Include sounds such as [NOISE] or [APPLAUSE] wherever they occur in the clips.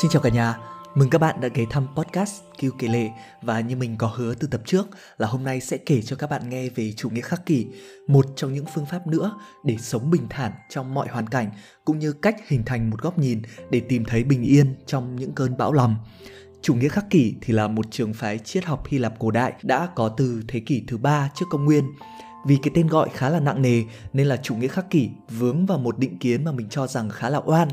Xin chào cả nhà, mừng các bạn đã ghé thăm podcast Kiêu Kể Lệ và như mình có hứa từ tập trước là hôm nay sẽ kể cho các bạn nghe về chủ nghĩa khắc kỷ, một trong những phương pháp nữa để sống bình thản trong mọi hoàn cảnh cũng như cách hình thành một góc nhìn để tìm thấy bình yên trong những cơn bão lòng. Chủ nghĩa khắc kỷ thì là một trường phái triết học Hy Lạp cổ đại đã có từ thế kỷ thứ ba trước công nguyên. Vì cái tên gọi khá là nặng nề nên là chủ nghĩa khắc kỷ vướng vào một định kiến mà mình cho rằng khá là oan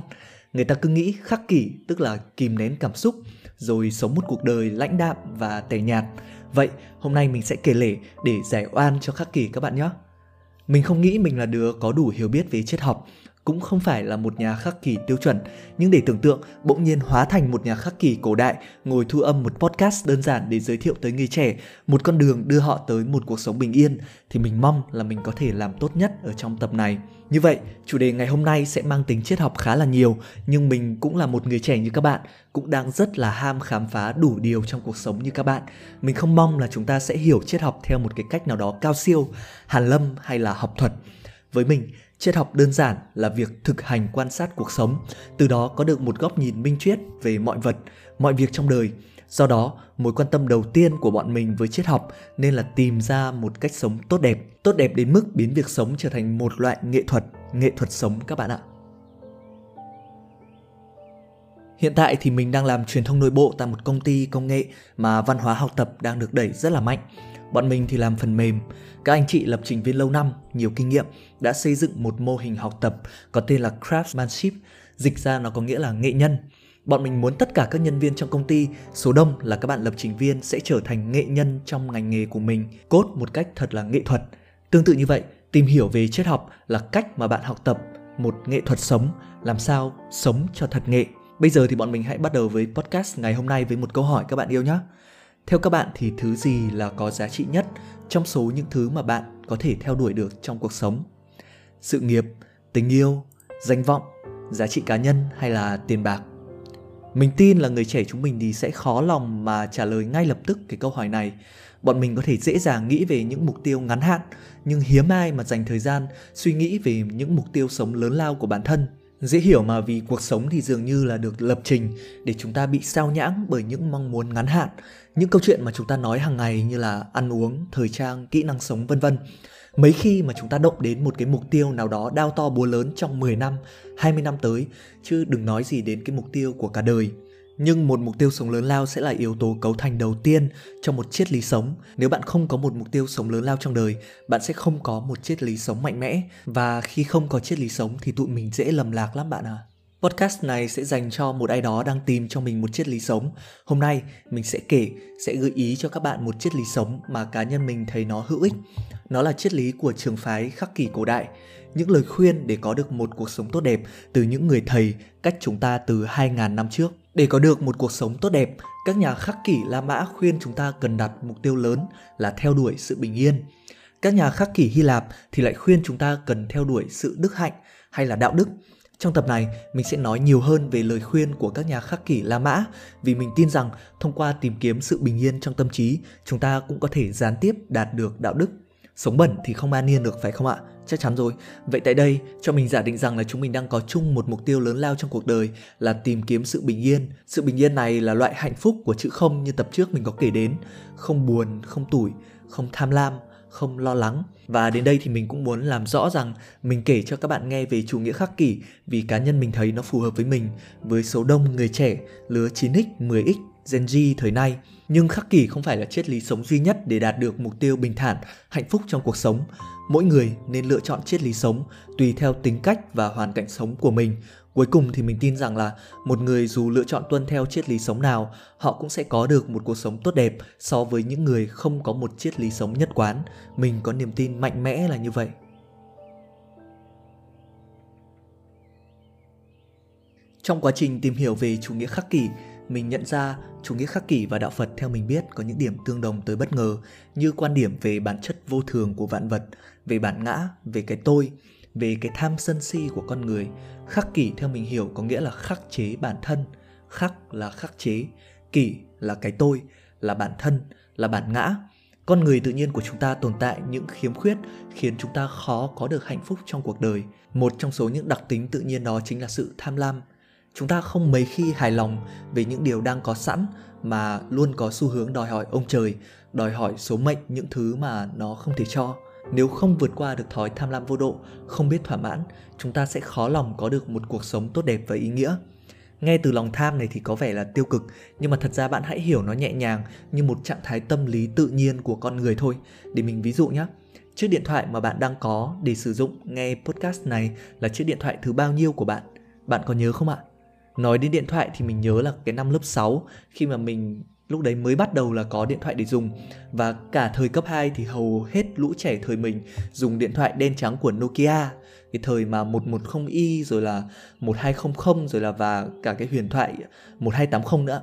người ta cứ nghĩ khắc kỷ, tức là kìm nén cảm xúc, rồi sống một cuộc đời lãnh đạm và tẻ nhạt. Vậy, hôm nay mình sẽ kể lể để giải oan cho khắc kỷ các bạn nhé. Mình không nghĩ mình là đứa có đủ hiểu biết về triết học cũng không phải là một nhà khắc kỳ tiêu chuẩn, nhưng để tưởng tượng, bỗng nhiên hóa thành một nhà khắc kỳ cổ đại, ngồi thu âm một podcast đơn giản để giới thiệu tới người trẻ, một con đường đưa họ tới một cuộc sống bình yên, thì mình mong là mình có thể làm tốt nhất ở trong tập này. Như vậy, chủ đề ngày hôm nay sẽ mang tính triết học khá là nhiều, nhưng mình cũng là một người trẻ như các bạn, cũng đang rất là ham khám phá đủ điều trong cuộc sống như các bạn. Mình không mong là chúng ta sẽ hiểu triết học theo một cái cách nào đó cao siêu, hàn lâm hay là học thuật. Với mình triết học đơn giản là việc thực hành quan sát cuộc sống, từ đó có được một góc nhìn minh triết về mọi vật, mọi việc trong đời do đó, mối quan tâm đầu tiên của bọn mình với triết học nên là tìm ra một cách sống tốt đẹp tốt đẹp đến mức biến việc sống trở thành một loại nghệ thuật nghệ thuật sống các bạn ạ Hiện tại thì mình đang làm truyền thông nội bộ tại một công ty công nghệ mà văn hóa học tập đang được đẩy rất là mạnh. Bọn mình thì làm phần mềm, các anh chị lập trình viên lâu năm, nhiều kinh nghiệm đã xây dựng một mô hình học tập có tên là Craftsmanship, dịch ra nó có nghĩa là nghệ nhân. Bọn mình muốn tất cả các nhân viên trong công ty, số đông là các bạn lập trình viên sẽ trở thành nghệ nhân trong ngành nghề của mình, cốt một cách thật là nghệ thuật. Tương tự như vậy, tìm hiểu về triết học là cách mà bạn học tập một nghệ thuật sống, làm sao sống cho thật nghệ. Bây giờ thì bọn mình hãy bắt đầu với podcast ngày hôm nay với một câu hỏi các bạn yêu nhé. Theo các bạn thì thứ gì là có giá trị nhất trong số những thứ mà bạn có thể theo đuổi được trong cuộc sống? Sự nghiệp, tình yêu, danh vọng, giá trị cá nhân hay là tiền bạc? Mình tin là người trẻ chúng mình thì sẽ khó lòng mà trả lời ngay lập tức cái câu hỏi này. Bọn mình có thể dễ dàng nghĩ về những mục tiêu ngắn hạn, nhưng hiếm ai mà dành thời gian suy nghĩ về những mục tiêu sống lớn lao của bản thân. Dễ hiểu mà vì cuộc sống thì dường như là được lập trình để chúng ta bị sao nhãng bởi những mong muốn ngắn hạn, những câu chuyện mà chúng ta nói hàng ngày như là ăn uống, thời trang, kỹ năng sống vân vân. Mấy khi mà chúng ta động đến một cái mục tiêu nào đó đao to búa lớn trong 10 năm, 20 năm tới, chứ đừng nói gì đến cái mục tiêu của cả đời. Nhưng một mục tiêu sống lớn lao sẽ là yếu tố cấu thành đầu tiên cho một triết lý sống. Nếu bạn không có một mục tiêu sống lớn lao trong đời, bạn sẽ không có một triết lý sống mạnh mẽ. Và khi không có triết lý sống thì tụi mình dễ lầm lạc lắm bạn à. Podcast này sẽ dành cho một ai đó đang tìm cho mình một triết lý sống. Hôm nay mình sẽ kể, sẽ gợi ý cho các bạn một triết lý sống mà cá nhân mình thấy nó hữu ích. Nó là triết lý của trường phái khắc kỷ cổ đại, những lời khuyên để có được một cuộc sống tốt đẹp từ những người thầy cách chúng ta từ 2.000 năm trước. Để có được một cuộc sống tốt đẹp, các nhà khắc kỷ La Mã khuyên chúng ta cần đặt mục tiêu lớn là theo đuổi sự bình yên. Các nhà khắc kỷ Hy Lạp thì lại khuyên chúng ta cần theo đuổi sự đức hạnh hay là đạo đức trong tập này, mình sẽ nói nhiều hơn về lời khuyên của các nhà khắc kỷ La Mã vì mình tin rằng thông qua tìm kiếm sự bình yên trong tâm trí, chúng ta cũng có thể gián tiếp đạt được đạo đức. Sống bẩn thì không an yên được phải không ạ? Chắc chắn rồi. Vậy tại đây, cho mình giả định rằng là chúng mình đang có chung một mục tiêu lớn lao trong cuộc đời là tìm kiếm sự bình yên. Sự bình yên này là loại hạnh phúc của chữ không như tập trước mình có kể đến. Không buồn, không tủi, không tham lam, không lo lắng. Và đến đây thì mình cũng muốn làm rõ rằng mình kể cho các bạn nghe về chủ nghĩa khắc kỷ vì cá nhân mình thấy nó phù hợp với mình, với số đông người trẻ lứa 9x, 10x, Gen Z thời nay. Nhưng khắc kỷ không phải là triết lý sống duy nhất để đạt được mục tiêu bình thản, hạnh phúc trong cuộc sống. Mỗi người nên lựa chọn triết lý sống tùy theo tính cách và hoàn cảnh sống của mình Cuối cùng thì mình tin rằng là một người dù lựa chọn tuân theo triết lý sống nào, họ cũng sẽ có được một cuộc sống tốt đẹp so với những người không có một triết lý sống nhất quán. Mình có niềm tin mạnh mẽ là như vậy. Trong quá trình tìm hiểu về chủ nghĩa khắc kỷ, mình nhận ra chủ nghĩa khắc kỷ và đạo Phật theo mình biết có những điểm tương đồng tới bất ngờ như quan điểm về bản chất vô thường của vạn vật, về bản ngã, về cái tôi, về cái tham sân si của con người. Khắc kỷ theo mình hiểu có nghĩa là khắc chế bản thân. Khắc là khắc chế kỷ là cái tôi là bản thân là bản ngã. Con người tự nhiên của chúng ta tồn tại những khiếm khuyết khiến chúng ta khó có được hạnh phúc trong cuộc đời. Một trong số những đặc tính tự nhiên đó chính là sự tham lam chúng ta không mấy khi hài lòng về những điều đang có sẵn mà luôn có xu hướng đòi hỏi ông trời, đòi hỏi số mệnh, những thứ mà nó không thể cho. Nếu không vượt qua được thói tham lam vô độ, không biết thỏa mãn, chúng ta sẽ khó lòng có được một cuộc sống tốt đẹp và ý nghĩa. Nghe từ lòng tham này thì có vẻ là tiêu cực, nhưng mà thật ra bạn hãy hiểu nó nhẹ nhàng như một trạng thái tâm lý tự nhiên của con người thôi. Để mình ví dụ nhé chiếc điện thoại mà bạn đang có để sử dụng nghe podcast này là chiếc điện thoại thứ bao nhiêu của bạn? Bạn có nhớ không ạ? Nói đến điện thoại thì mình nhớ là cái năm lớp 6 khi mà mình lúc đấy mới bắt đầu là có điện thoại để dùng. Và cả thời cấp 2 thì hầu hết lũ trẻ thời mình dùng điện thoại đen trắng của Nokia. Cái thời mà 110i rồi là 1200 rồi là và cả cái huyền thoại 1280 nữa.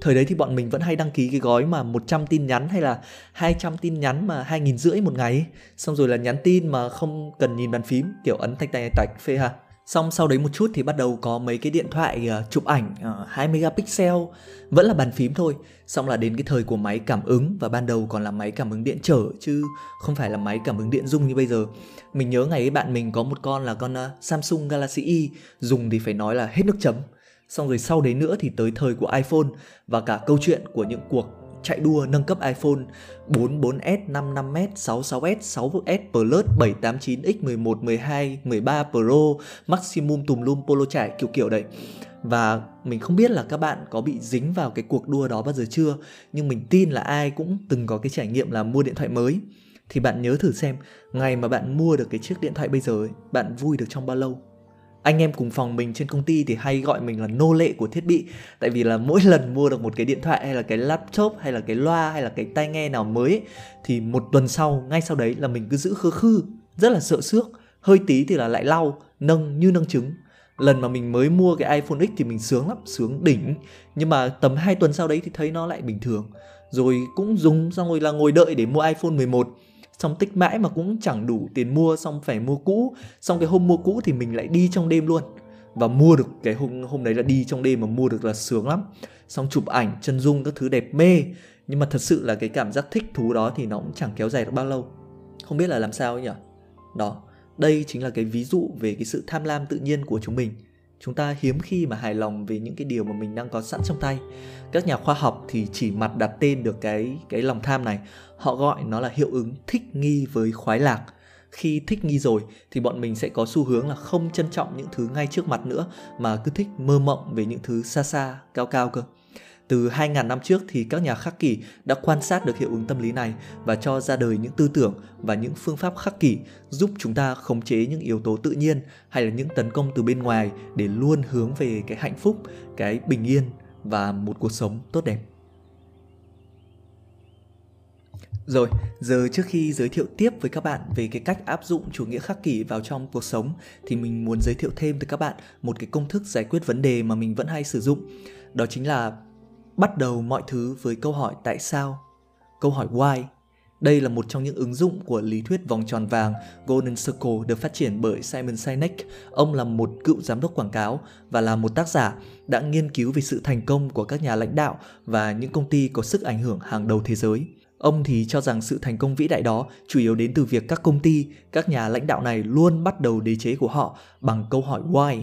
Thời đấy thì bọn mình vẫn hay đăng ký cái gói mà 100 tin nhắn hay là 200 tin nhắn mà hai nghìn rưỡi một ngày xong rồi là nhắn tin mà không cần nhìn bàn phím, kiểu ấn tạch tạch tạch phê ha. Xong sau đấy một chút thì bắt đầu có mấy cái điện thoại uh, chụp ảnh ờ, uh, 2 megapixel Vẫn là bàn phím thôi. Xong là đến cái thời của máy cảm ứng Và ban đầu còn là máy cảm ứng điện trở Chứ không phải là máy cảm ứng điện dung như bây giờ. Mình nhớ ngày ấy bạn mình có một con là con uh, Samsung Galaxy E Dùng thì phải nói là hết nước chấm. Xong rồi sau đấy nữa thì tới thời của iPhone Và cả câu chuyện của những cuộc chạy đua nâng cấp iPhone 4, 4S, 5, 5S, 6, 6S, 6S Plus, 7, 8, 9X, 11, 12, 13 Pro, Maximum tùm lum polo trải kiểu kiểu đấy. Và mình không biết là các bạn có bị dính vào cái cuộc đua đó bao giờ chưa, nhưng mình tin là ai cũng từng có cái trải nghiệm là mua điện thoại mới. Thì bạn nhớ thử xem, ngày mà bạn mua được cái chiếc điện thoại bây giờ ấy, bạn vui được trong bao lâu? Anh em cùng phòng mình trên công ty thì hay gọi mình là nô lệ của thiết bị. Tại vì là mỗi [LAUGHS] lần mua được một cái điện thoại hay là cái laptop hay là cái loa hay là cái tai nghe nào mới ấy, thì một tuần sau ngay sau đấy là mình cứ giữ khư khư rất là sợ xước. Hơi tí thì là lại lau nâng như nâng trứng. Lần mà mình mới mua cái iPhone X thì mình sướng lắm sướng đỉnh. Nhưng mà tầm 2 tuần sau đấy thì thấy nó lại bình thường. Rồi cũng dùng xong rồi là ngồi đợi để mua iPhone 11 xong tích mãi mà cũng chẳng đủ tiền mua, xong phải mua cũ. Xong cái hôm mua cũ thì mình lại đi trong đêm luôn. Và mua được cái hôm hôm đấy là đi trong đêm mà mua được là sướng lắm. Xong chụp ảnh, chân dung các thứ đẹp mê. Nhưng mà thật sự là cái cảm giác thích thú đó thì nó cũng chẳng kéo dài được bao lâu. Không biết là làm sao ấy nhỉ? Đó, đây chính là cái ví dụ về cái sự tham lam tự nhiên của chúng mình chúng ta hiếm khi mà hài lòng về những cái điều mà mình đang có sẵn trong tay. Các nhà khoa học thì chỉ mặt đặt tên được cái cái lòng tham này. Họ gọi nó là hiệu ứng thích nghi với khoái lạc. Khi thích nghi rồi thì bọn mình sẽ có xu hướng là không trân trọng những thứ ngay trước mặt nữa, mà cứ thích mơ mộng về những thứ xa xa, cao cao cơ từ 2.000 năm trước thì các nhà khắc kỷ đã quan sát được hiệu ứng tâm lý này và cho ra đời những tư tưởng và những phương pháp khắc kỷ giúp chúng ta khống chế những yếu tố tự nhiên hay là những tấn công từ bên ngoài để luôn hướng về cái hạnh phúc, cái bình yên và một cuộc sống tốt đẹp. Rồi, giờ trước khi giới thiệu tiếp với các bạn về cái cách áp dụng chủ nghĩa khắc kỷ vào trong cuộc sống thì mình muốn giới thiệu thêm tới các bạn một cái công thức giải quyết vấn đề mà mình vẫn hay sử dụng. Đó chính là bắt đầu mọi thứ với câu hỏi tại sao, câu hỏi why. Đây là một trong những ứng dụng của lý thuyết vòng tròn vàng Golden Circle được phát triển bởi Simon Sinek. Ông là một cựu giám đốc quảng cáo và là một tác giả đã nghiên cứu về sự thành công của các nhà lãnh đạo và những công ty có sức ảnh hưởng hàng đầu thế giới. Ông thì cho rằng sự thành công vĩ đại đó chủ yếu đến từ việc các công ty, các nhà lãnh đạo này luôn bắt đầu đế chế của họ bằng câu hỏi why,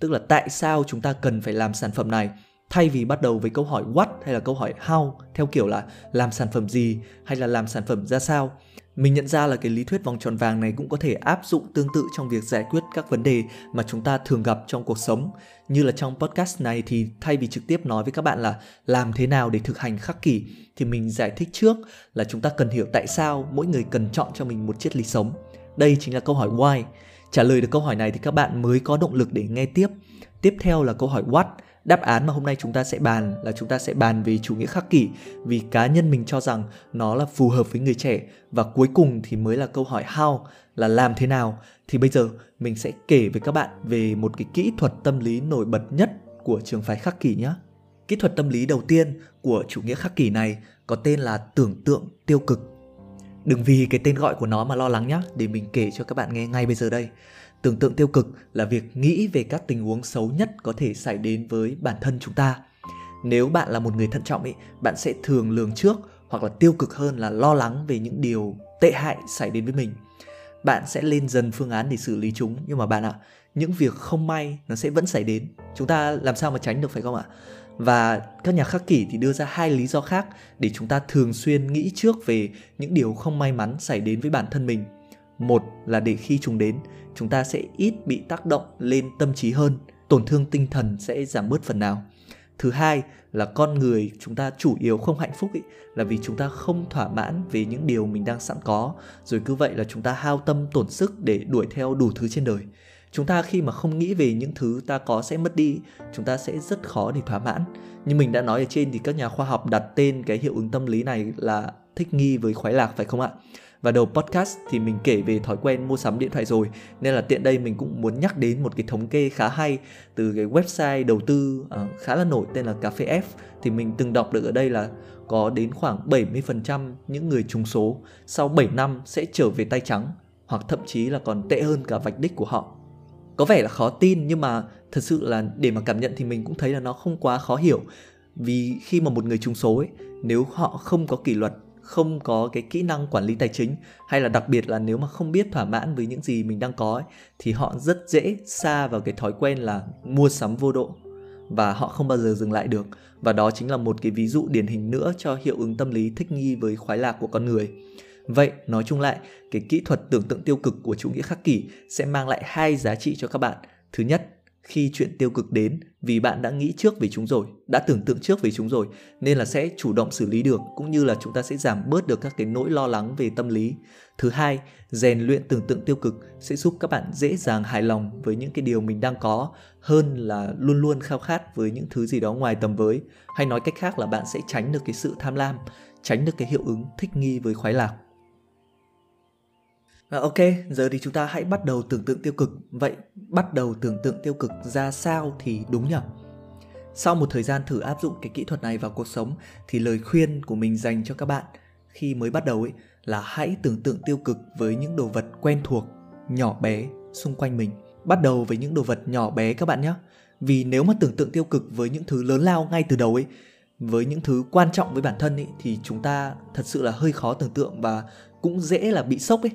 tức là tại sao chúng ta cần phải làm sản phẩm này thay vì bắt đầu với câu hỏi what hay là câu hỏi how, theo kiểu là làm sản phẩm gì hay là làm sản phẩm ra sao, mình nhận ra là cái lý thuyết vòng tròn vàng này cũng có thể áp dụng tương tự trong việc giải quyết các vấn đề mà chúng ta thường gặp trong cuộc sống. Như là trong podcast này thì thay vì trực tiếp nói với các bạn là làm thế nào để thực hành khắc kỷ, thì mình giải thích trước là chúng ta cần hiểu tại sao mỗi người cần chọn cho mình một triết lý sống. Đây chính là câu hỏi why. Trả lời được câu hỏi này thì các bạn mới có động lực để nghe tiếp. Tiếp theo là câu hỏi what. Đáp án mà hôm nay chúng ta sẽ bàn là chúng ta sẽ bàn về chủ nghĩa khắc kỷ vì cá nhân mình cho rằng nó là phù hợp với người trẻ và cuối cùng thì mới là câu hỏi how là làm thế nào thì bây giờ mình sẽ kể với các bạn về một cái kỹ thuật tâm lý nổi bật nhất của trường phái khắc kỷ nhé. Kỹ thuật tâm lý đầu tiên của chủ nghĩa khắc kỷ này có tên là tưởng tượng tiêu cực. Đừng vì cái tên gọi của nó mà lo lắng nhé, để mình kể cho các bạn nghe ngay bây giờ đây. Tưởng tượng tiêu cực là việc nghĩ về các tình huống xấu nhất có thể xảy đến với bản thân chúng ta. Nếu bạn là một người thận trọng ấy, bạn sẽ thường lường trước hoặc là tiêu cực hơn là lo lắng về những điều tệ hại xảy đến với mình. Bạn sẽ lên dần phương án để xử lý chúng nhưng mà bạn ạ, những việc không may nó sẽ vẫn xảy đến chúng ta làm sao mà tránh được phải không ạ và các nhà khắc kỷ thì đưa ra hai lý do khác để chúng ta thường xuyên nghĩ trước về những điều không may mắn xảy đến với bản thân mình một là để khi chúng đến chúng ta sẽ ít bị tác động lên tâm trí hơn tổn thương tinh thần sẽ giảm bớt phần nào. Thứ hai là con người chúng ta chủ yếu không hạnh phúc ý, là vì chúng ta không thỏa mãn về những điều mình đang sẵn có. Rồi cứ vậy là chúng ta hao tâm tổn sức để đuổi theo đủ thứ trên đời. Chúng ta khi mà không nghĩ về những thứ ta có sẽ mất đi chúng ta sẽ rất khó để thỏa mãn. Như mình đã nói ở trên thì các nhà khoa học đặt tên cái hiệu ứng tâm lý này là thích nghi với khoái lạc phải không ạ? Và đầu podcast thì mình kể về thói quen mua sắm điện thoại rồi nên là tiện đây mình cũng muốn nhắc đến một cái thống kê khá hay từ cái website đầu tư uh, khá là nổi tên là cà phê F thì mình từng đọc được ở đây là có đến khoảng 70% những người trúng số sau 7 năm sẽ trở về tay trắng hoặc thậm chí là còn tệ hơn cả vạch đích của họ. Có vẻ là khó tin nhưng mà thật sự là để mà cảm nhận thì mình cũng thấy là nó không quá khó hiểu vì khi mà một người trúng số ấy nếu họ không có kỷ luật không có cái kỹ năng quản lý tài chính hay là đặc biệt là nếu mà không biết thỏa mãn với những gì mình đang có ấy, thì họ rất dễ xa vào cái thói quen là mua sắm vô độ và họ không bao giờ dừng lại được. Và đó chính là một cái ví dụ điển hình nữa cho hiệu ứng tâm lý thích nghi với khoái lạc của con người. Vậy nói chung lại cái kỹ thuật tưởng tượng tiêu cực của chủ nghĩa khắc kỷ sẽ mang lại hai giá trị cho các bạn. Thứ nhất khi chuyện tiêu cực đến vì bạn đã nghĩ trước về chúng rồi, đã tưởng tượng trước về chúng rồi nên là sẽ chủ động xử lý được cũng như là chúng ta sẽ giảm bớt được các cái nỗi lo lắng về tâm lý. Thứ hai, rèn luyện tưởng tượng tiêu cực sẽ giúp các bạn dễ dàng hài lòng với những cái điều mình đang có hơn là luôn luôn khao khát với những thứ gì đó ngoài tầm với. Hay nói cách khác là bạn sẽ tránh được cái sự tham lam, tránh được cái hiệu ứng thích nghi với khoái lạc. À, ok, giờ thì chúng ta hãy bắt đầu tưởng tượng tiêu cực. Vậy bắt đầu tưởng tượng tiêu cực ra sao thì đúng nhỉ? Sau một thời gian thử áp dụng cái kỹ thuật này vào cuộc sống thì lời khuyên của mình dành cho các bạn khi mới bắt đầu ấy là hãy tưởng tượng tiêu cực với những đồ vật quen thuộc, nhỏ bé xung quanh mình. Bắt đầu với những đồ vật nhỏ bé các bạn nhé. Vì nếu mà tưởng tượng tiêu cực với những thứ lớn lao ngay từ đầu ấy với những thứ quan trọng với bản thân ấy thì chúng ta thật sự là hơi khó tưởng tượng và cũng dễ là bị sốc ấy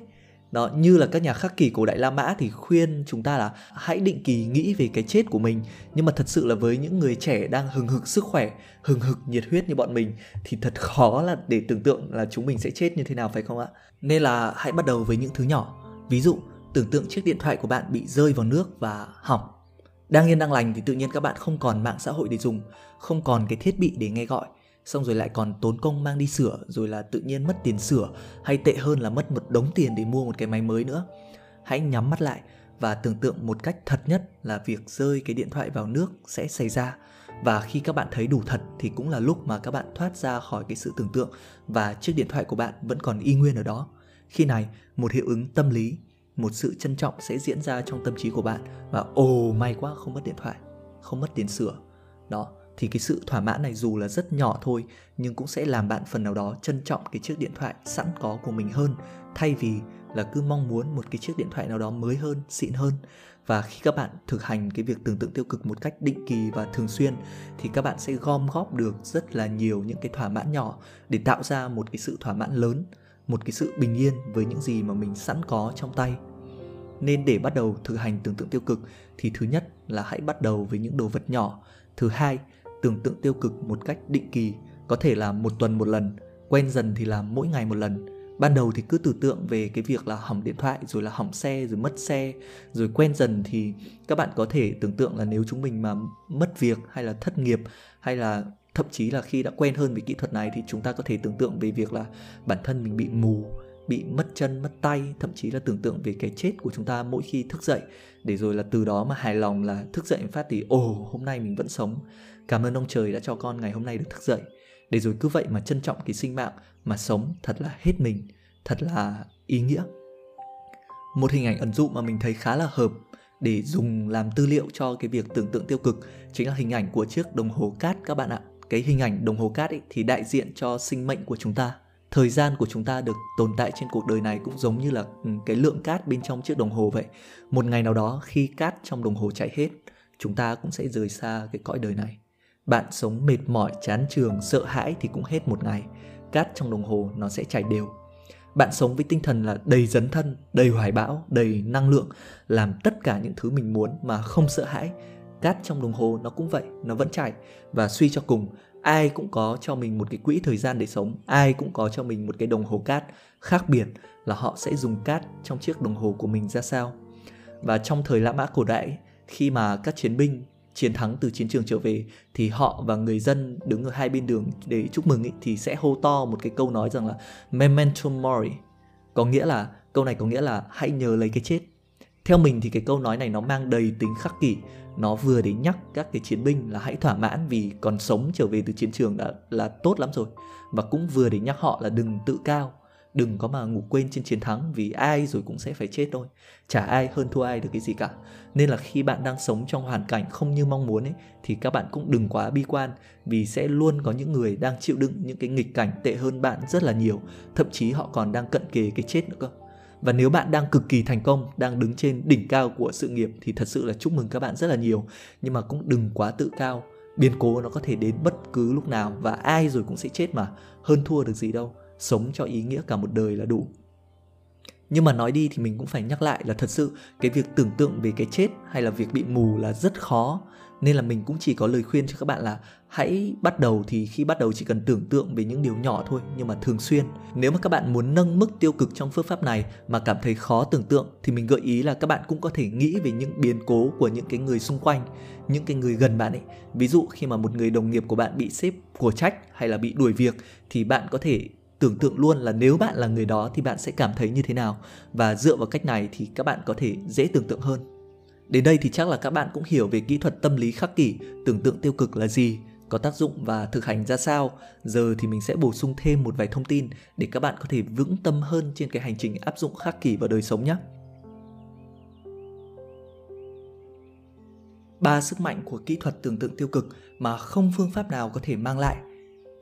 đó, như là các nhà khắc kỷ cổ đại La Mã thì khuyên chúng ta là hãy định kỳ nghĩ về cái chết của mình. Nhưng mà thật sự là với những người trẻ đang hừng hực sức khỏe, hừng hực nhiệt huyết như bọn mình thì thật khó là để tưởng tượng là chúng mình sẽ chết như thế nào, phải không ạ? Nên là hãy bắt đầu với những thứ nhỏ. Ví dụ, tưởng tượng chiếc điện thoại của bạn bị rơi vào nước và hỏng. Đang yên đang lành thì tự nhiên các bạn không còn mạng xã hội để dùng, không còn cái thiết bị để nghe gọi xong rồi lại còn tốn công mang đi sửa, rồi là tự nhiên mất tiền sửa. Hay tệ hơn là mất một đống tiền để mua một cái máy mới nữa. Hãy nhắm mắt lại và tưởng tượng một cách thật nhất là việc rơi cái điện thoại vào nước sẽ xảy ra. Và khi các bạn thấy đủ thật thì cũng là lúc mà các bạn thoát ra khỏi cái sự tưởng tượng và chiếc điện thoại của bạn vẫn còn y nguyên ở đó. Khi này, một hiệu ứng tâm lý, một sự trân trọng sẽ diễn ra trong tâm trí của bạn và ồ, may quá không mất điện thoại, không mất tiền sửa. Đó thì cái sự thỏa mãn này dù là rất nhỏ thôi nhưng cũng sẽ làm bạn phần nào đó trân trọng cái chiếc điện thoại sẵn có của mình hơn thay vì là cứ mong muốn một cái chiếc điện thoại nào đó mới hơn, xịn hơn. Và khi các bạn thực hành cái việc tưởng tượng tiêu cực một cách định kỳ và thường xuyên thì các bạn sẽ gom góp được rất là nhiều những cái thỏa mãn nhỏ để tạo ra một cái sự thỏa mãn lớn, một cái sự bình yên với những gì mà mình sẵn có trong tay. Nên để bắt đầu thực hành tưởng tượng tiêu cực thì thứ nhất là hãy bắt đầu với những đồ vật nhỏ. Thứ hai tưởng tượng tiêu cực một cách định kỳ, có thể là một tuần một lần, quen dần thì là mỗi ngày một lần. Ban đầu thì cứ tưởng tượng về cái việc là hỏng điện thoại, rồi là hỏng xe, rồi mất xe, rồi quen dần thì các bạn có thể tưởng tượng là nếu chúng mình mà mất việc hay là thất nghiệp, hay là thậm chí là khi đã quen hơn với kỹ thuật này thì chúng ta có thể tưởng tượng về việc là bản thân mình bị mù bị mất chân, mất tay, thậm chí là tưởng tượng về cái chết của chúng ta mỗi khi thức dậy. Để rồi là từ đó mà hài lòng là thức dậy phát thì, ồ, hôm nay mình vẫn sống. Cảm ơn ông trời đã cho con ngày hôm nay được thức dậy. Để rồi cứ vậy mà trân trọng cái sinh mạng mà sống thật là hết mình, thật là ý nghĩa. Một hình ảnh ẩn dụ mà mình thấy khá là hợp để dùng làm tư liệu cho cái việc tưởng tượng tiêu cực chính là hình ảnh của chiếc đồng hồ cát các bạn ạ. Cái hình ảnh đồng hồ cát ấy thì đại diện cho sinh mệnh của chúng ta thời gian của chúng ta được tồn tại trên cuộc đời này cũng giống như là ừ, cái lượng cát bên trong chiếc đồng hồ vậy. Một ngày nào đó khi cát trong đồng hồ chạy hết, chúng ta cũng sẽ rời xa cái cõi đời này. Bạn sống mệt mỏi, chán trường sợ hãi thì cũng hết một ngày, cát trong đồng hồ nó sẽ chảy đều. Bạn sống với tinh thần là đầy dấn thân, đầy hoài bão, đầy năng lượng, làm tất cả những thứ mình muốn mà không sợ hãi. Cát trong đồng hồ nó cũng vậy, nó vẫn chảy và suy cho cùng ai cũng có cho mình một cái quỹ thời gian để sống ai cũng có cho mình một cái đồng hồ cát khác biệt là họ sẽ dùng cát trong chiếc đồng hồ của mình ra sao. Và trong thời La Mã cổ đại khi mà các chiến binh chiến thắng từ chiến trường trở về thì họ và người dân đứng ở hai bên đường để chúc mừng ý, thì sẽ hô to một cái câu nói rằng là memento mori có nghĩa là câu này có nghĩa là hãy nhớ lấy cái chết theo mình thì cái câu nói này nó mang đầy tính khắc kỷ. Nó vừa để nhắc các cái chiến binh là hãy thỏa mãn vì còn sống trở về từ chiến trường đã là tốt lắm rồi. Và cũng vừa để nhắc họ là đừng tự cao, đừng có mà ngủ quên trên chiến thắng vì ai rồi cũng sẽ phải chết thôi. Chả ai hơn thua ai được cái gì cả. Nên là khi bạn đang sống trong hoàn cảnh không như mong muốn ấy, thì các bạn cũng đừng quá bi quan vì sẽ luôn có những người đang chịu đựng những cái nghịch cảnh tệ hơn bạn rất là nhiều. Thậm chí họ còn đang cận kề cái chết nữa cơ và nếu bạn đang cực kỳ thành công, đang đứng trên đỉnh cao của sự nghiệp thì thật sự là chúc mừng các bạn rất là nhiều. Nhưng mà cũng đừng quá tự cao. Biến cố nó có thể đến bất cứ lúc nào và ai rồi cũng sẽ chết mà. Hơn thua được gì đâu. Sống cho ý nghĩa cả một đời là đủ. Nhưng mà nói đi thì mình cũng phải nhắc lại là thật sự cái việc tưởng tượng về cái chết hay là việc bị mù là rất khó nên là mình cũng chỉ có lời khuyên cho các bạn là hãy bắt đầu thì khi bắt đầu chỉ cần tưởng tượng về những điều nhỏ thôi, nhưng mà thường xuyên. Nếu mà các bạn muốn nâng mức tiêu cực trong phương pháp này mà cảm thấy khó tưởng tượng, thì mình gợi ý là các bạn cũng có thể nghĩ về những biến cố của những cái người xung quanh, những cái người gần bạn ấy. Ví dụ khi mà một người đồng nghiệp của bạn bị sếp của trách hay là bị đuổi việc, thì bạn có thể tưởng tượng luôn là nếu bạn là người đó thì bạn sẽ cảm thấy như thế nào. Và dựa vào cách này thì các bạn có thể dễ tưởng tượng hơn đến đây thì chắc là các bạn cũng hiểu về kỹ thuật tâm lý khắc kỷ, tưởng tượng tiêu cực là gì, có tác dụng và thực hành ra sao. Giờ thì mình sẽ bổ sung thêm một vài thông tin để các bạn có thể vững tâm hơn trên cái hành trình áp dụng khắc kỷ vào đời sống nhé. Ba sức mạnh của kỹ thuật tưởng tượng tiêu cực mà không phương pháp nào có thể mang lại.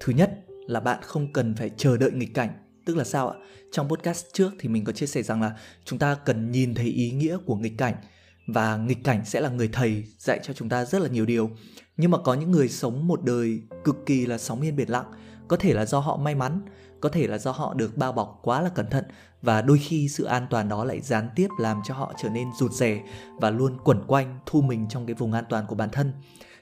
Thứ nhất là bạn không cần phải chờ đợi nghịch cảnh. Tức là sao ạ? Trong podcast trước thì mình có chia sẻ rằng là chúng ta cần nhìn thấy ý nghĩa của nghịch cảnh và nghịch cảnh sẽ là người thầy dạy cho chúng ta rất là nhiều điều. Nhưng mà có những người sống một đời cực kỳ là sóng yên biển lặng. Có thể là do họ may mắn, có thể là do họ được bao bọc quá là cẩn thận. Và đôi khi sự an toàn đó lại gián tiếp làm cho họ trở nên rụt rè và luôn quẩn quanh, thu mình trong cái vùng an toàn của bản thân.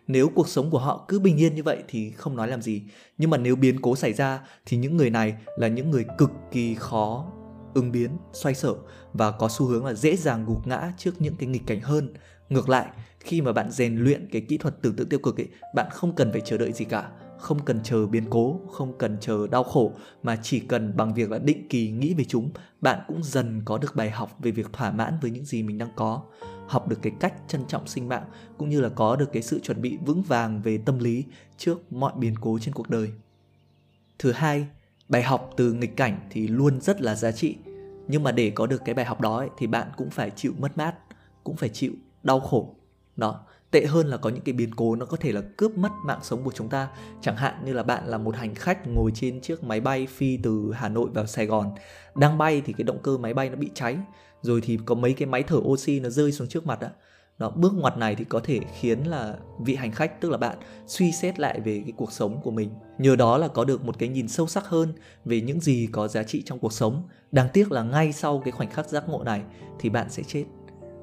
Nếu cuộc sống của họ cứ bình yên như vậy thì không nói làm gì. Nhưng mà nếu biến cố xảy ra thì những người này là những người cực kỳ khó ứng biến, xoay sở và có xu hướng là dễ dàng gục ngã trước những cái nghịch cảnh hơn. Ngược lại, khi mà bạn rèn luyện cái kỹ thuật tưởng tượng tiêu cực ấy, bạn không cần phải chờ đợi gì cả, không cần chờ biến cố, không cần chờ đau khổ, mà chỉ cần bằng việc là định kỳ nghĩ về chúng, bạn cũng dần có được bài học về việc thỏa mãn với những gì mình đang có. Học được cái cách trân trọng sinh mạng cũng như là có được cái sự chuẩn bị vững vàng về tâm lý trước mọi biến cố trên cuộc đời. Thứ hai bài học từ nghịch cảnh thì luôn rất là giá trị. Nhưng mà để có được cái bài học đó ấy, thì bạn cũng phải chịu mất mát cũng phải chịu đau khổ. Đó tệ hơn là có những cái biến cố nó có thể là cướp mất mạng sống của chúng ta. Chẳng hạn như là bạn là một hành khách ngồi trên chiếc máy bay phi từ hà nội vào sài gòn. Đang bay thì cái động cơ máy bay nó bị cháy. Rồi thì có mấy cái máy thở oxy nó rơi xuống trước mặt á đó bước ngoặt này thì có thể khiến là vị hành khách tức là bạn suy xét lại về cái cuộc sống của mình. Nhờ đó là có được một cái nhìn sâu sắc hơn về những gì có giá trị trong cuộc sống. Đáng tiếc là ngay sau cái khoảnh khắc giác ngộ này thì bạn sẽ chết.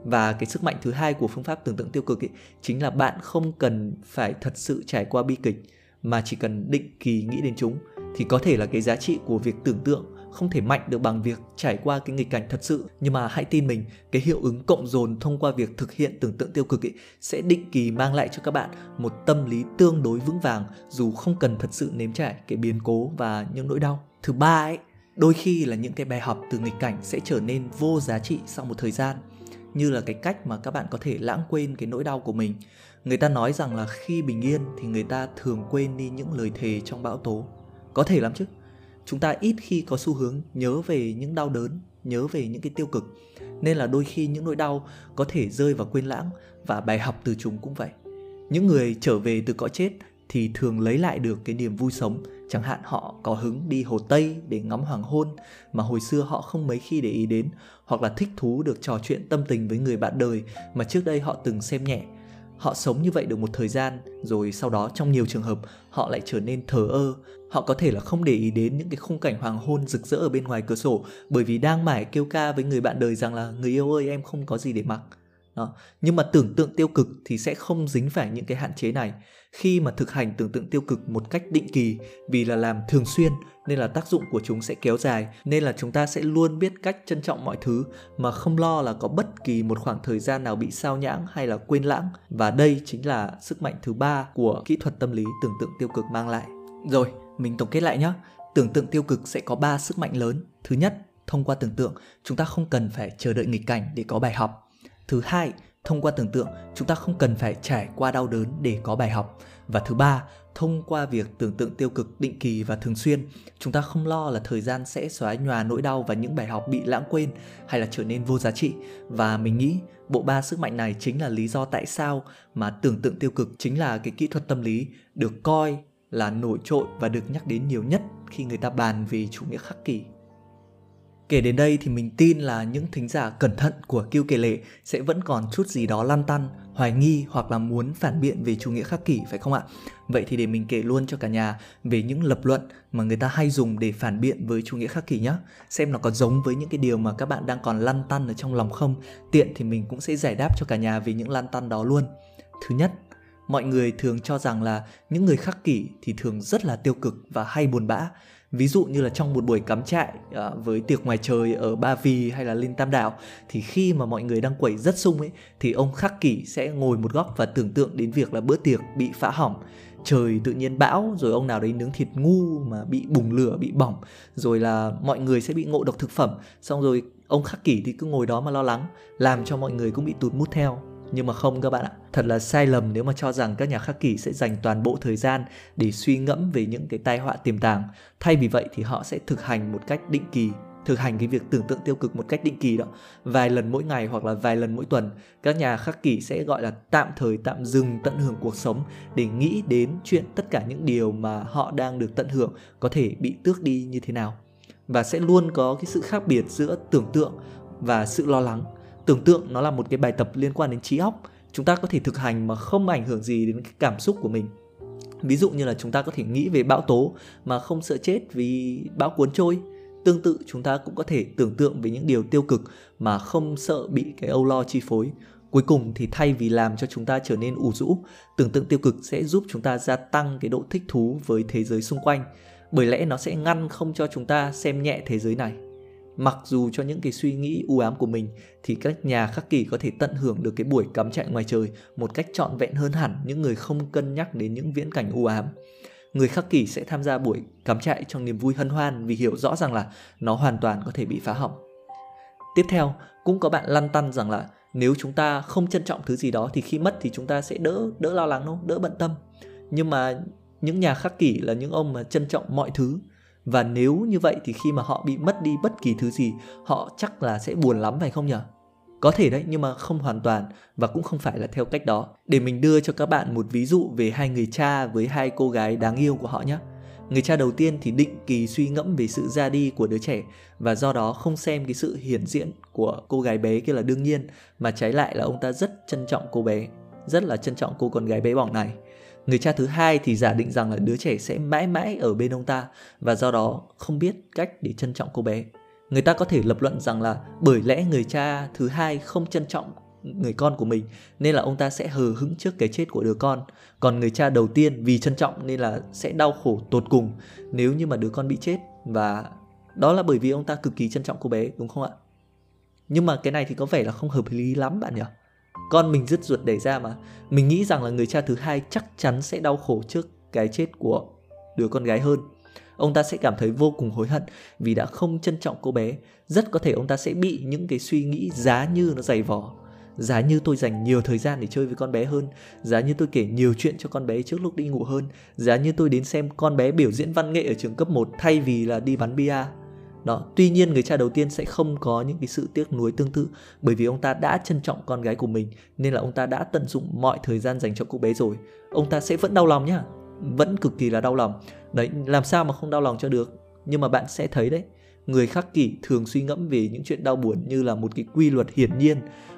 Và cái sức mạnh thứ hai của phương pháp tưởng tượng tiêu cực ấy, chính là bạn không cần phải thật sự trải qua bi kịch mà chỉ cần định kỳ nghĩ đến chúng thì có thể là cái giá trị của việc tưởng tượng không thể mạnh được bằng việc trải qua cái nghịch cảnh thật sự. Nhưng mà hãy tin mình, cái hiệu ứng cộng dồn thông qua việc thực hiện tưởng tượng tiêu cực ấy sẽ định kỳ mang lại cho các bạn một tâm lý tương đối vững vàng, dù không cần thật sự nếm trải cái biến cố và những nỗi đau. Thứ ba ấy, đôi khi là những cái bài học từ nghịch cảnh sẽ trở nên vô giá trị sau một thời gian, như là cái cách mà các bạn có thể lãng quên cái nỗi đau của mình. Người ta nói rằng là khi bình yên thì người ta thường quên đi những lời thề trong bão tố. Có thể lắm chứ? Chúng ta ít khi có xu hướng nhớ về những đau đớn, nhớ về những cái tiêu cực. Nên là đôi khi những nỗi đau có thể rơi vào quên lãng và bài học từ chúng cũng vậy. Những người trở về từ cõi chết thì thường lấy lại được cái niềm vui sống. Chẳng hạn họ có hứng đi hồ tây để ngắm hoàng hôn mà hồi xưa họ không mấy khi để ý đến, hoặc là thích thú được trò chuyện tâm tình với người bạn đời mà trước đây họ từng xem nhẹ họ sống như vậy được một thời gian, rồi sau đó trong nhiều trường hợp, họ lại trở nên thờ ơ. Họ có thể là không để ý đến những cái khung cảnh hoàng hôn rực rỡ ở bên ngoài cửa sổ, bởi vì đang mải kêu ca với người bạn đời rằng là, người yêu ơi, em không có gì để mặc đó. nhưng mà tưởng tượng tiêu cực thì sẽ không dính phải những cái hạn chế này. Khi mà thực hành tưởng tượng tiêu cực một cách định kỳ, vì là làm thường xuyên nên là tác dụng của chúng sẽ kéo dài, nên là chúng ta sẽ luôn biết cách trân trọng mọi thứ mà không lo là có bất kỳ một khoảng thời gian nào bị sao nhãng hay là quên lãng. Và đây chính là sức mạnh thứ ba của kỹ thuật tâm lý tưởng tượng tiêu cực mang lại. Rồi, mình tổng kết lại nhé tưởng tượng tiêu cực sẽ có ba sức mạnh lớn. Thứ nhất, thông qua tưởng tượng, chúng ta không cần phải chờ đợi nghịch cảnh để có bài học thứ hai, thông qua tưởng tượng, chúng ta không cần phải trải qua đau đớn để có bài học. Và thứ ba, thông qua việc tưởng tượng tiêu cực, định kỳ và thường xuyên, chúng ta không lo là thời gian sẽ xóa nhòa nỗi đau và những bài học bị lãng quên hay là trở nên vô giá trị. Và mình nghĩ, bộ ba sức mạnh này chính là lý do tại sao mà tưởng tượng tiêu cực chính là cái kỹ thuật tâm lý được coi là nổi trội và được nhắc đến nhiều nhất khi người ta bàn về chủ nghĩa khắc kỷ. Kể đến đây thì mình tin là những thính giả cẩn thận của Kiêu Kể Lệ sẽ vẫn còn chút gì đó lăn tăn, hoài nghi hoặc là muốn phản biện về chủ nghĩa khắc kỷ phải không ạ? Vậy thì để mình kể luôn cho cả nhà về những lập luận mà người ta hay dùng để phản biện với chủ nghĩa khắc kỷ nhé. Xem nó có giống với những cái điều mà các bạn đang còn lăn tăn ở trong lòng không? Tiện thì mình cũng sẽ giải đáp cho cả nhà về những lăn tăn đó luôn. Thứ nhất, mọi người thường cho rằng là những người khắc kỷ thì thường rất là tiêu cực và hay buồn bã ví dụ như là trong một buổi cắm trại uh, với tiệc ngoài trời ở Ba Vì hay là lên Tam Đảo thì khi mà mọi người đang quẩy rất sung ấy thì ông khắc kỷ sẽ ngồi một góc và tưởng tượng đến việc là bữa tiệc bị phá hỏng. Trời tự nhiên bão rồi ông nào đấy nướng thịt ngu mà bị bùng lửa bị bỏng rồi là mọi người sẽ bị ngộ độc thực phẩm. Xong rồi ông khắc kỷ thì cứ ngồi đó mà lo lắng làm cho mọi người cũng bị tụt mút theo nhưng mà không các bạn ạ. Thật là sai lầm nếu mà cho rằng các nhà khắc kỷ sẽ dành toàn bộ thời gian để suy ngẫm về những cái tai họa tiềm tàng. Thay vì vậy thì họ sẽ thực hành một cách định kỳ, thực hành cái việc tưởng tượng tiêu cực một cách định kỳ đó. Vài lần mỗi ngày hoặc là vài lần mỗi tuần, các nhà khắc kỷ sẽ gọi là tạm thời tạm dừng tận hưởng cuộc sống để nghĩ đến chuyện tất cả những điều mà họ đang được tận hưởng có thể bị tước đi như thế nào. Và sẽ luôn có cái sự khác biệt giữa tưởng tượng và sự lo lắng tưởng tượng nó là một cái bài tập liên quan đến trí óc, chúng ta có thể thực hành mà không ảnh hưởng gì đến cái cảm xúc của mình. Ví dụ như là chúng ta có thể nghĩ về bão tố mà không sợ chết vì bão cuốn trôi. Tương tự, chúng ta cũng có thể tưởng tượng về những điều tiêu cực mà không sợ bị cái âu lo chi phối. Cuối cùng thì thay vì làm cho chúng ta trở nên ủ rũ, tưởng tượng tiêu cực sẽ giúp chúng ta gia tăng cái độ thích thú với thế giới xung quanh. Bởi lẽ nó sẽ ngăn không cho chúng ta xem nhẹ thế giới này mặc dù cho những cái suy nghĩ u ám của mình, thì các nhà khắc kỷ có thể tận hưởng được cái buổi cắm trại ngoài trời một cách trọn vẹn hơn hẳn những người không cân nhắc đến những viễn cảnh u ám. Người khắc kỷ sẽ tham gia buổi cắm trại trong niềm vui hân hoan vì hiểu rõ rằng là nó hoàn toàn có thể bị phá hỏng. Tiếp theo, cũng có bạn lăn tăn rằng là nếu chúng ta không trân trọng thứ gì đó thì khi mất thì chúng ta sẽ đỡ đỡ lo lắng không? Đỡ bận tâm. Nhưng mà những nhà khắc kỷ là những ông mà trân trọng mọi thứ và nếu như vậy thì khi mà họ bị mất đi bất kỳ thứ gì, họ chắc là sẽ buồn lắm, phải không nhỉ? Có thể đấy, nhưng mà không hoàn toàn và cũng không phải là theo cách đó. Để mình đưa cho các bạn một ví dụ về hai người cha với hai cô gái đáng yêu của họ nhé. Người cha đầu tiên thì định kỳ suy ngẫm về sự ra đi của đứa trẻ và do đó không xem cái sự hiển diện của cô gái bé kia là đương nhiên, mà trái lại là ông ta rất trân trọng cô bé, rất là trân trọng cô con gái bé bỏng này. Người cha thứ hai thì giả định rằng là đứa trẻ sẽ mãi mãi ở bên ông ta và do đó không biết cách để trân trọng cô bé. Người ta có thể lập luận rằng là bởi lẽ người cha thứ hai không trân trọng người con của mình nên là ông ta sẽ hờ hững trước cái chết của đứa con. Còn người cha đầu tiên vì trân trọng nên là sẽ đau khổ tột cùng nếu như mà đứa con bị chết và đó là bởi vì ông ta cực kỳ trân trọng cô bé, đúng không ạ? Nhưng mà cái này thì có vẻ là không hợp lý lắm bạn nhỉ? Con mình dứt ruột đẩy ra mà. Mình nghĩ rằng là người cha thứ hai chắc chắn sẽ đau khổ trước cái chết của đứa con gái hơn. Ông ta sẽ cảm thấy vô cùng hối hận vì đã không trân trọng cô bé. Rất có thể ông ta sẽ bị những cái suy nghĩ giá như nó dày vò, giá như tôi dành nhiều thời gian để chơi với con bé hơn, giá như tôi kể nhiều chuyện cho con bé trước lúc đi ngủ hơn, giá như tôi đến xem con bé biểu diễn văn nghệ ở trường cấp 1 thay vì là đi bắn bia đó, tuy nhiên người cha đầu tiên sẽ không có những cái sự tiếc nuối tương tự, bởi vì ông ta đã trân trọng con gái của mình, nên là ông ta đã tận dụng mọi thời gian dành cho cô bé rồi. Ông ta sẽ vẫn đau lòng nhá, vẫn cực kỳ là đau lòng. Đấy, làm sao mà không đau lòng cho được? Nhưng mà bạn sẽ thấy đấy, người khắc kỷ thường suy ngẫm về những chuyện đau buồn như là một cái quy luật hiển nhiên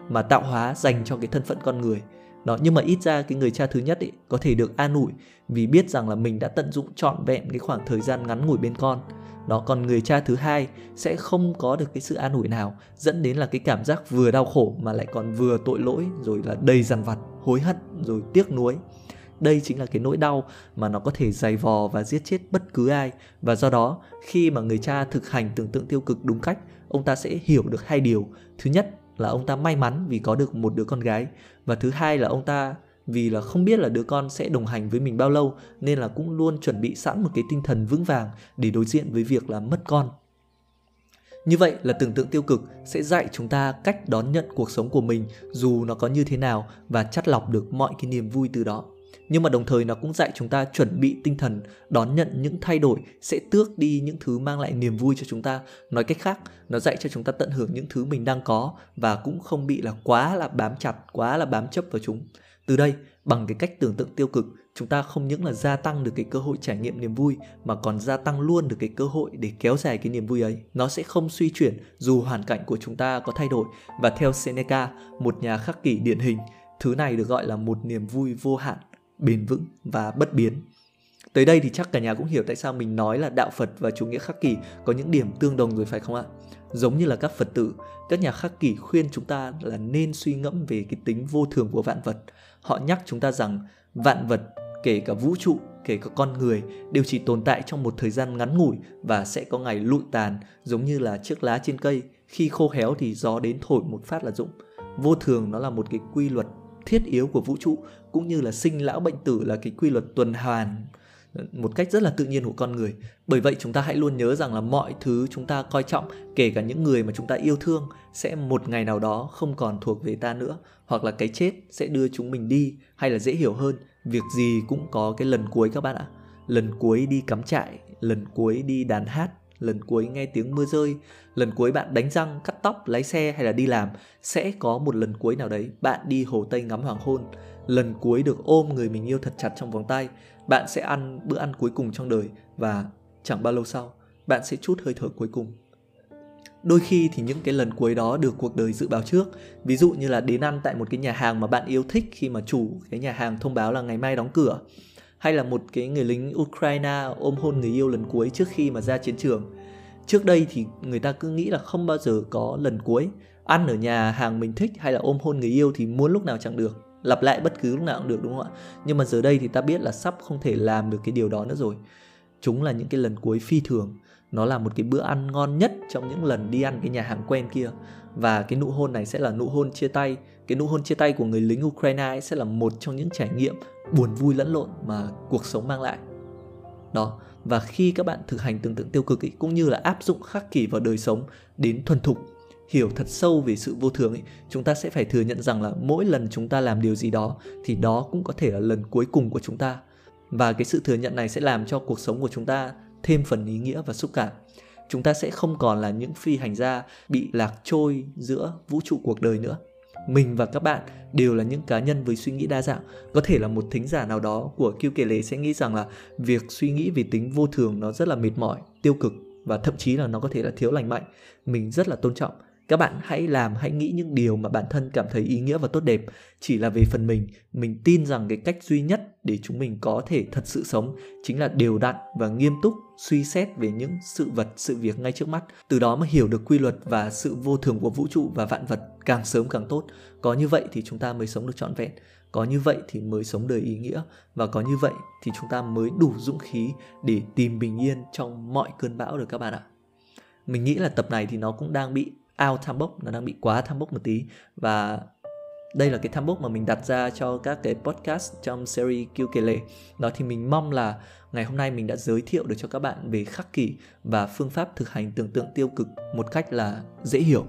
mà tạo hóa dành cho cái thân phận con người đó, nhưng mà ít ra cái người cha thứ nhất ấy có thể được an ủi vì biết rằng là mình đã tận dụng trọn vẹn cái khoảng thời gian ngắn ngủi bên con. Đó, còn người cha thứ hai sẽ không có được cái sự an ủi nào, dẫn đến là cái cảm giác vừa đau khổ mà lại còn vừa tội lỗi, rồi là đầy dằn vặt, hối hận, rồi tiếc nuối. Đây chính là cái nỗi đau mà nó có thể dày vò và giết chết bất cứ ai. Và do đó, khi mà người cha thực hành tưởng tượng tiêu cực đúng cách, ông ta sẽ hiểu được hai điều. Thứ nhất là ông ta may mắn vì có được một đứa con gái. Và thứ hai là ông ta, vì là không biết là đứa con sẽ đồng hành với mình bao lâu, nên là cũng luôn chuẩn bị sẵn một cái tinh thần vững vàng để đối diện với việc là mất con. Như vậy là tưởng tượng tiêu cực sẽ dạy chúng ta cách đón nhận cuộc sống của mình dù nó có như thế nào và chắt lọc được mọi cái niềm vui từ đó nhưng mà đồng thời nó cũng dạy chúng ta chuẩn bị tinh thần, đón nhận những thay đổi, sẽ tước đi những thứ mang lại niềm vui cho chúng ta. Nói cách khác, nó dạy cho chúng ta tận hưởng những thứ mình đang có và cũng không bị là quá là bám chặt, quá là bám chấp vào chúng. Từ đây, bằng cái cách tưởng tượng tiêu cực, chúng ta không những là gia tăng được cái cơ hội trải nghiệm niềm vui, mà còn gia tăng luôn được cái cơ hội để kéo dài cái niềm vui ấy. Nó sẽ không suy chuyển dù hoàn cảnh của chúng ta có thay đổi. Và theo Seneca, một nhà khắc kỷ điển hình, thứ này được gọi là một niềm vui vô hạn bền vững và bất biến tới đây thì chắc cả nhà cũng hiểu tại sao mình nói là đạo Phật và chủ nghĩa khắc kỷ có những điểm tương đồng rồi phải không ạ? Giống như là các Phật tử, các nhà khắc kỷ khuyên chúng ta là nên suy ngẫm về cái tính vô thường của vạn vật. Họ nhắc chúng ta rằng vạn vật, kể cả vũ trụ, kể cả con người đều chỉ tồn tại trong một thời gian ngắn ngủi và sẽ có ngày lụi tàn giống như là chiếc lá trên cây khi khô héo thì gió đến thổi một phát là rụng vô thường nó là một cái quy luật thiết yếu của vũ trụ, cũng như là sinh lão bệnh tử là cái quy luật tuần hoàn, một cách rất là tự nhiên của con người. Bởi vậy chúng ta hãy luôn nhớ rằng là mọi thứ chúng ta coi trọng, kể cả những người mà chúng ta yêu thương, sẽ một ngày nào đó không còn thuộc về ta nữa, hoặc là cái chết sẽ đưa chúng mình đi, hay là dễ hiểu hơn, việc gì cũng có cái lần cuối các bạn ạ. Lần cuối đi cắm trại, lần cuối đi đàn hát lần cuối nghe tiếng mưa rơi, lần cuối bạn đánh răng, cắt tóc, lái xe hay là đi làm, sẽ có một lần cuối nào đấy bạn đi hồ tây ngắm hoàng hôn. Lần cuối được ôm người mình yêu thật chặt trong vòng tay, bạn sẽ ăn bữa ăn cuối cùng trong đời và chẳng bao lâu sau, bạn sẽ chút hơi thở cuối cùng. Đôi khi thì những cái lần cuối đó được cuộc đời dự báo trước. Ví dụ như là đến ăn tại một cái nhà hàng mà bạn yêu thích khi mà chủ cái nhà hàng thông báo là ngày mai đóng cửa hay là một cái người lính Ukraine ôm hôn người yêu lần cuối trước khi mà ra chiến trường. Trước đây thì người ta cứ nghĩ là không bao giờ có lần cuối. Ăn ở nhà hàng mình thích hay là ôm hôn người yêu thì muốn lúc nào chẳng được. Lặp lại bất cứ lúc nào cũng được, đúng không ạ? Nhưng mà giờ đây thì ta biết là sắp không thể làm được cái điều đó nữa rồi. Chúng là những cái lần cuối phi thường. Nó là một cái bữa ăn ngon nhất trong những lần đi ăn cái nhà hàng quen kia. Và cái nụ hôn này sẽ là nụ hôn chia tay cái nụ hôn chia tay của người lính Ukraine ấy sẽ là một trong những trải nghiệm buồn vui lẫn lộn mà cuộc sống mang lại. Đó và khi các bạn thực hành tưởng tượng tiêu cực ấy, cũng như là áp dụng khắc kỷ vào đời sống đến thuần thục hiểu thật sâu về sự vô thường ấy chúng ta sẽ phải thừa nhận rằng là mỗi lần chúng ta làm điều gì đó thì đó cũng có thể là lần cuối cùng của chúng ta. Và cái sự thừa nhận này sẽ làm cho cuộc sống của chúng ta thêm phần ý nghĩa và xúc cảm. Chúng ta sẽ không còn là những phi hành gia bị lạc trôi giữa vũ trụ cuộc đời nữa mình và các bạn đều là những cá nhân với suy nghĩ đa dạng. Có thể là một thính giả nào đó của kiêu kể lệ sẽ nghĩ rằng là việc suy nghĩ về tính vô thường nó rất là mệt mỏi, tiêu cực và thậm chí là nó có thể là thiếu lành mạnh. Mình rất là tôn trọng các bạn hãy làm, hãy nghĩ những điều mà bản thân cảm thấy ý nghĩa và tốt đẹp. Chỉ là về phần mình mình tin rằng cái cách duy nhất để chúng mình có thể thật sự sống chính là đều đặn và nghiêm túc suy xét về những sự vật, sự việc ngay trước mắt. Từ đó mà hiểu được quy luật và sự vô thường của vũ trụ và vạn vật càng sớm càng tốt. Có như vậy thì chúng ta mới sống được trọn vẹn. Có như vậy thì mới sống đời ý nghĩa. Và có như vậy thì chúng ta mới đủ dũng khí để tìm bình yên trong mọi cơn bão được các bạn ạ. Mình nghĩ là tập này thì nó cũng đang bị out tham bốc nó đang bị quá tham bốc một tí. Và đây là cái tham bốc mà mình đặt ra cho các cái podcast trong series kêu kể lệ. Đó thì mình mong là ngày hôm nay mình đã giới thiệu được cho các bạn về khắc kỷ và phương pháp thực hành tưởng tượng tiêu cực một cách là dễ hiểu.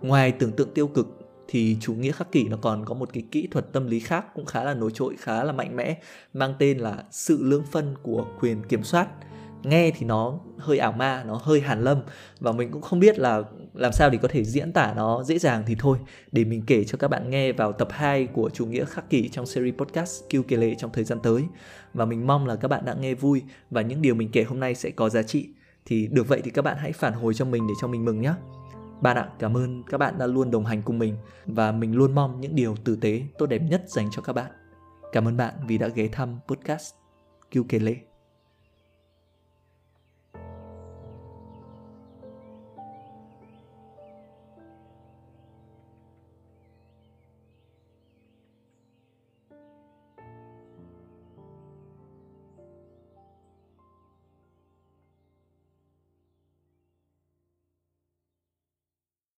Ngoài tưởng tượng tiêu cực thì chủ nghĩa khắc kỷ nó còn có một cái kỹ thuật tâm lý khác cũng khá là nổi trội, khá là mạnh mẽ, mang tên là sự lương phân của quyền kiểm soát nghe thì nó hơi ảo ma nó hơi hàn lâm và mình cũng không biết là làm sao để có thể diễn tả nó dễ dàng thì thôi để mình kể cho các bạn nghe vào tập 2 của chủ nghĩa khắc kỷ trong series podcast Kiêu kể lệ trong thời gian tới và mình mong là các bạn đã nghe vui và những điều mình kể hôm nay sẽ có giá trị thì được vậy thì các bạn hãy phản hồi cho mình để cho mình mừng nhé Bạn ạ, cảm ơn các bạn đã luôn đồng hành cùng mình và mình luôn mong những điều tử tế tốt đẹp nhất dành cho các bạn. Cảm ơn bạn vì đã ghé thăm podcast Kiêu Kể Lệ.